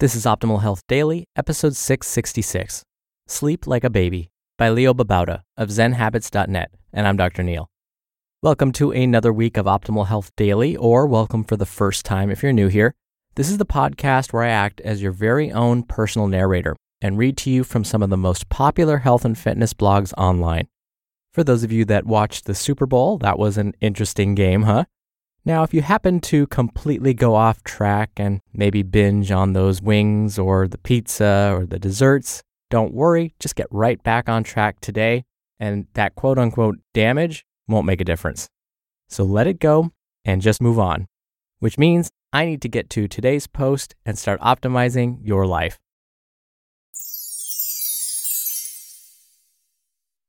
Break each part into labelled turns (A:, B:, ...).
A: This is Optimal Health Daily, episode 666 Sleep Like a Baby by Leo Babauta of ZenHabits.net, and I'm Dr. Neal. Welcome to another week of Optimal Health Daily, or welcome for the first time if you're new here. This is the podcast where I act as your very own personal narrator and read to you from some of the most popular health and fitness blogs online. For those of you that watched the Super Bowl, that was an interesting game, huh? Now, if you happen to completely go off track and maybe binge on those wings or the pizza or the desserts, don't worry, just get right back on track today, and that quote unquote damage won't make a difference. So let it go and just move on, which means I need to get to today's post and start optimizing your life.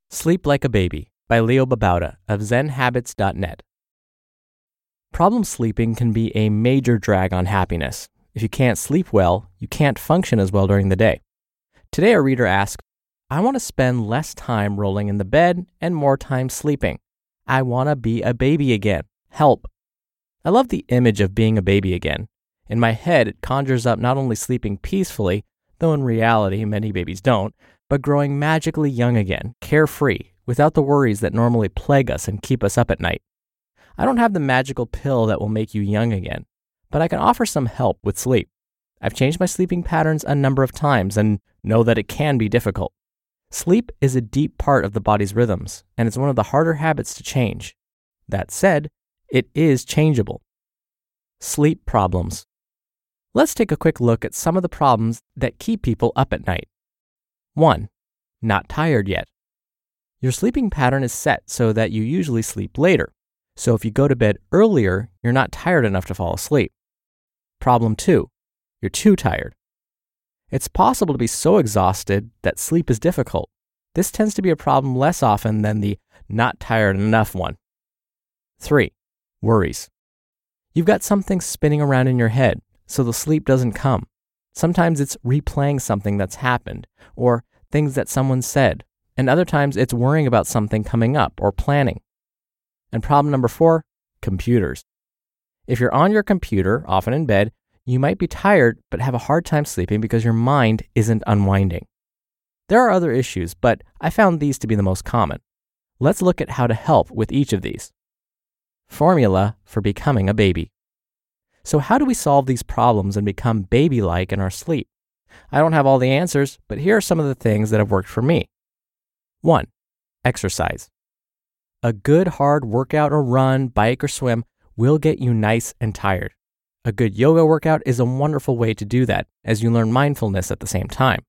A: Sleep Like a Baby by Leo Babauta of ZenHabits.net. Problem sleeping can be a major drag on happiness. If you can't sleep well, you can't function as well during the day. Today, a reader asked, I want to spend less time rolling in the bed and more time sleeping. I want to be a baby again. Help. I love the image of being a baby again. In my head, it conjures up not only sleeping peacefully, though in reality many babies don't, but growing magically young again, carefree, without the worries that normally plague us and keep us up at night. I don't have the magical pill that will make you young again, but I can offer some help with sleep. I've changed my sleeping patterns a number of times and know that it can be difficult. Sleep is a deep part of the body's rhythms, and it's one of the harder habits to change. That said, it is changeable. Sleep problems. Let's take a quick look at some of the problems that keep people up at night. 1. Not tired yet. Your sleeping pattern is set so that you usually sleep later. So if you go to bed earlier, you're not tired enough to fall asleep. Problem two, you're too tired. It's possible to be so exhausted that sleep is difficult. This tends to be a problem less often than the not tired enough one. Three, worries. You've got something spinning around in your head, so the sleep doesn't come. Sometimes it's replaying something that's happened or things that someone said, and other times it's worrying about something coming up or planning. And problem number four computers. If you're on your computer, often in bed, you might be tired but have a hard time sleeping because your mind isn't unwinding. There are other issues, but I found these to be the most common. Let's look at how to help with each of these. Formula for becoming a baby. So, how do we solve these problems and become baby like in our sleep? I don't have all the answers, but here are some of the things that have worked for me. 1. Exercise. A good hard workout or run, bike, or swim will get you nice and tired. A good yoga workout is a wonderful way to do that, as you learn mindfulness at the same time.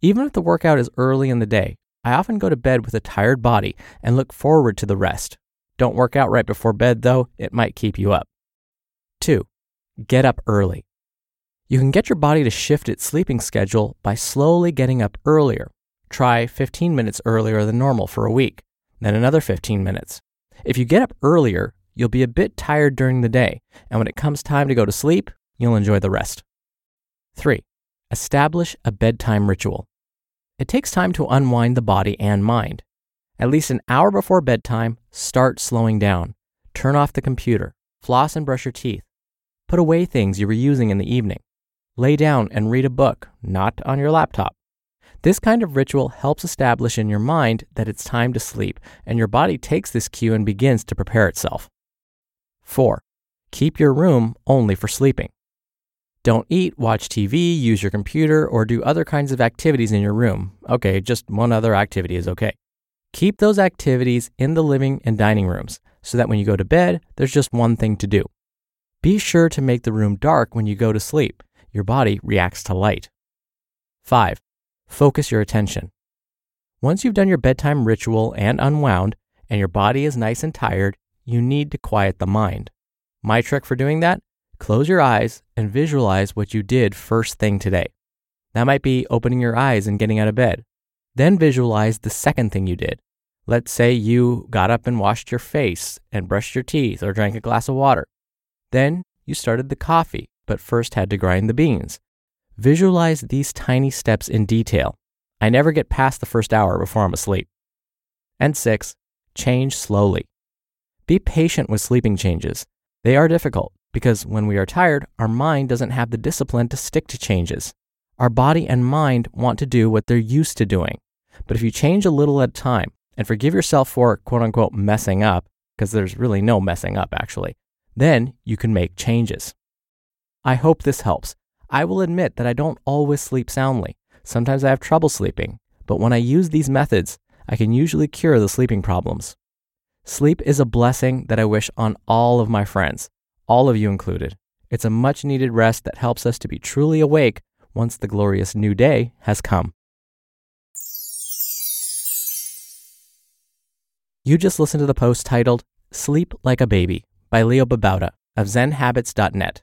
A: Even if the workout is early in the day, I often go to bed with a tired body and look forward to the rest. Don't work out right before bed, though, it might keep you up. 2. Get up early. You can get your body to shift its sleeping schedule by slowly getting up earlier. Try 15 minutes earlier than normal for a week then another 15 minutes. If you get up earlier, you'll be a bit tired during the day, and when it comes time to go to sleep, you'll enjoy the rest. 3. Establish a bedtime ritual. It takes time to unwind the body and mind. At least an hour before bedtime, start slowing down. Turn off the computer, floss and brush your teeth. Put away things you were using in the evening. Lay down and read a book, not on your laptop. This kind of ritual helps establish in your mind that it's time to sleep, and your body takes this cue and begins to prepare itself. 4. Keep your room only for sleeping. Don't eat, watch TV, use your computer, or do other kinds of activities in your room. Okay, just one other activity is okay. Keep those activities in the living and dining rooms so that when you go to bed, there's just one thing to do. Be sure to make the room dark when you go to sleep. Your body reacts to light. 5. Focus your attention. Once you've done your bedtime ritual and unwound, and your body is nice and tired, you need to quiet the mind. My trick for doing that? Close your eyes and visualize what you did first thing today. That might be opening your eyes and getting out of bed. Then visualize the second thing you did. Let's say you got up and washed your face and brushed your teeth or drank a glass of water. Then you started the coffee, but first had to grind the beans. Visualize these tiny steps in detail. I never get past the first hour before I'm asleep. And six, change slowly. Be patient with sleeping changes. They are difficult because when we are tired, our mind doesn't have the discipline to stick to changes. Our body and mind want to do what they're used to doing. But if you change a little at a time and forgive yourself for quote unquote messing up, because there's really no messing up actually, then you can make changes. I hope this helps. I will admit that I don't always sleep soundly. Sometimes I have trouble sleeping, but when I use these methods, I can usually cure the sleeping problems. Sleep is a blessing that I wish on all of my friends, all of you included. It's a much needed rest that helps us to be truly awake once the glorious new day has come. You just listened to the post titled Sleep Like a Baby by Leo Babauta of ZenHabits.net.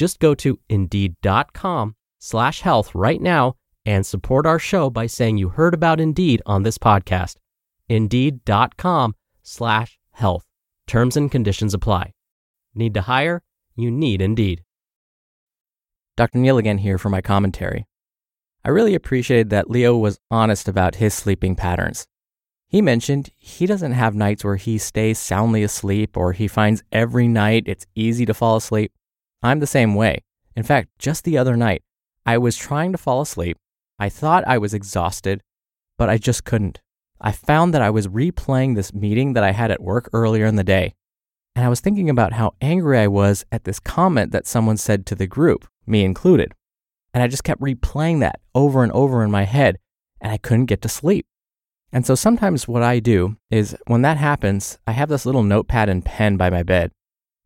A: Just go to indeed.com slash health right now and support our show by saying you heard about Indeed on this podcast. Indeed.com slash health. Terms and conditions apply. Need to hire? You need Indeed. Dr. Neal again here for my commentary. I really appreciated that Leo was honest about his sleeping patterns. He mentioned he doesn't have nights where he stays soundly asleep or he finds every night it's easy to fall asleep. I'm the same way. In fact, just the other night, I was trying to fall asleep. I thought I was exhausted, but I just couldn't. I found that I was replaying this meeting that I had at work earlier in the day. And I was thinking about how angry I was at this comment that someone said to the group, me included. And I just kept replaying that over and over in my head, and I couldn't get to sleep. And so sometimes what I do is when that happens, I have this little notepad and pen by my bed.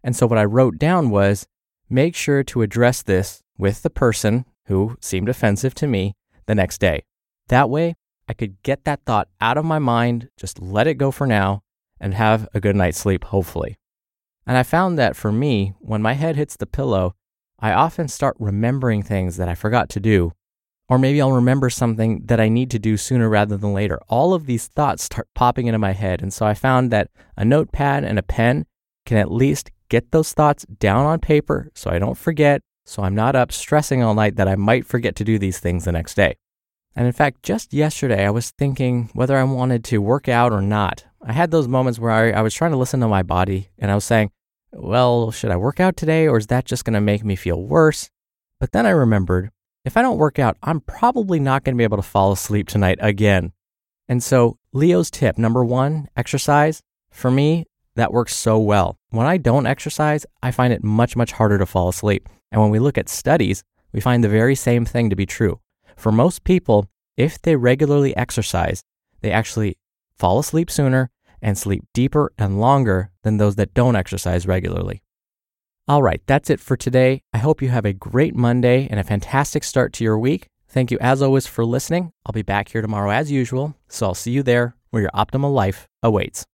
A: And so what I wrote down was make sure to address this with the person who seemed offensive to me the next day. That way, I could get that thought out of my mind, just let it go for now, and have a good night's sleep, hopefully. And I found that for me, when my head hits the pillow, I often start remembering things that I forgot to do. Or maybe I'll remember something that I need to do sooner rather than later. All of these thoughts start popping into my head. And so I found that a notepad and a pen can at least get those thoughts down on paper so I don't forget, so I'm not up stressing all night that I might forget to do these things the next day. And in fact, just yesterday, I was thinking whether I wanted to work out or not. I had those moments where I, I was trying to listen to my body and I was saying, well, should I work out today or is that just going to make me feel worse? But then I remembered if I don't work out, I'm probably not going to be able to fall asleep tonight again. And so, Leo's tip number one, exercise. For me, that works so well. When I don't exercise, I find it much, much harder to fall asleep. And when we look at studies, we find the very same thing to be true. For most people, if they regularly exercise, they actually fall asleep sooner and sleep deeper and longer than those that don't exercise regularly. All right, that's it for today. I hope you have a great Monday and a fantastic start to your week. Thank you as always for listening. I'll be back here tomorrow as usual, so I'll see you there where your optimal life awaits.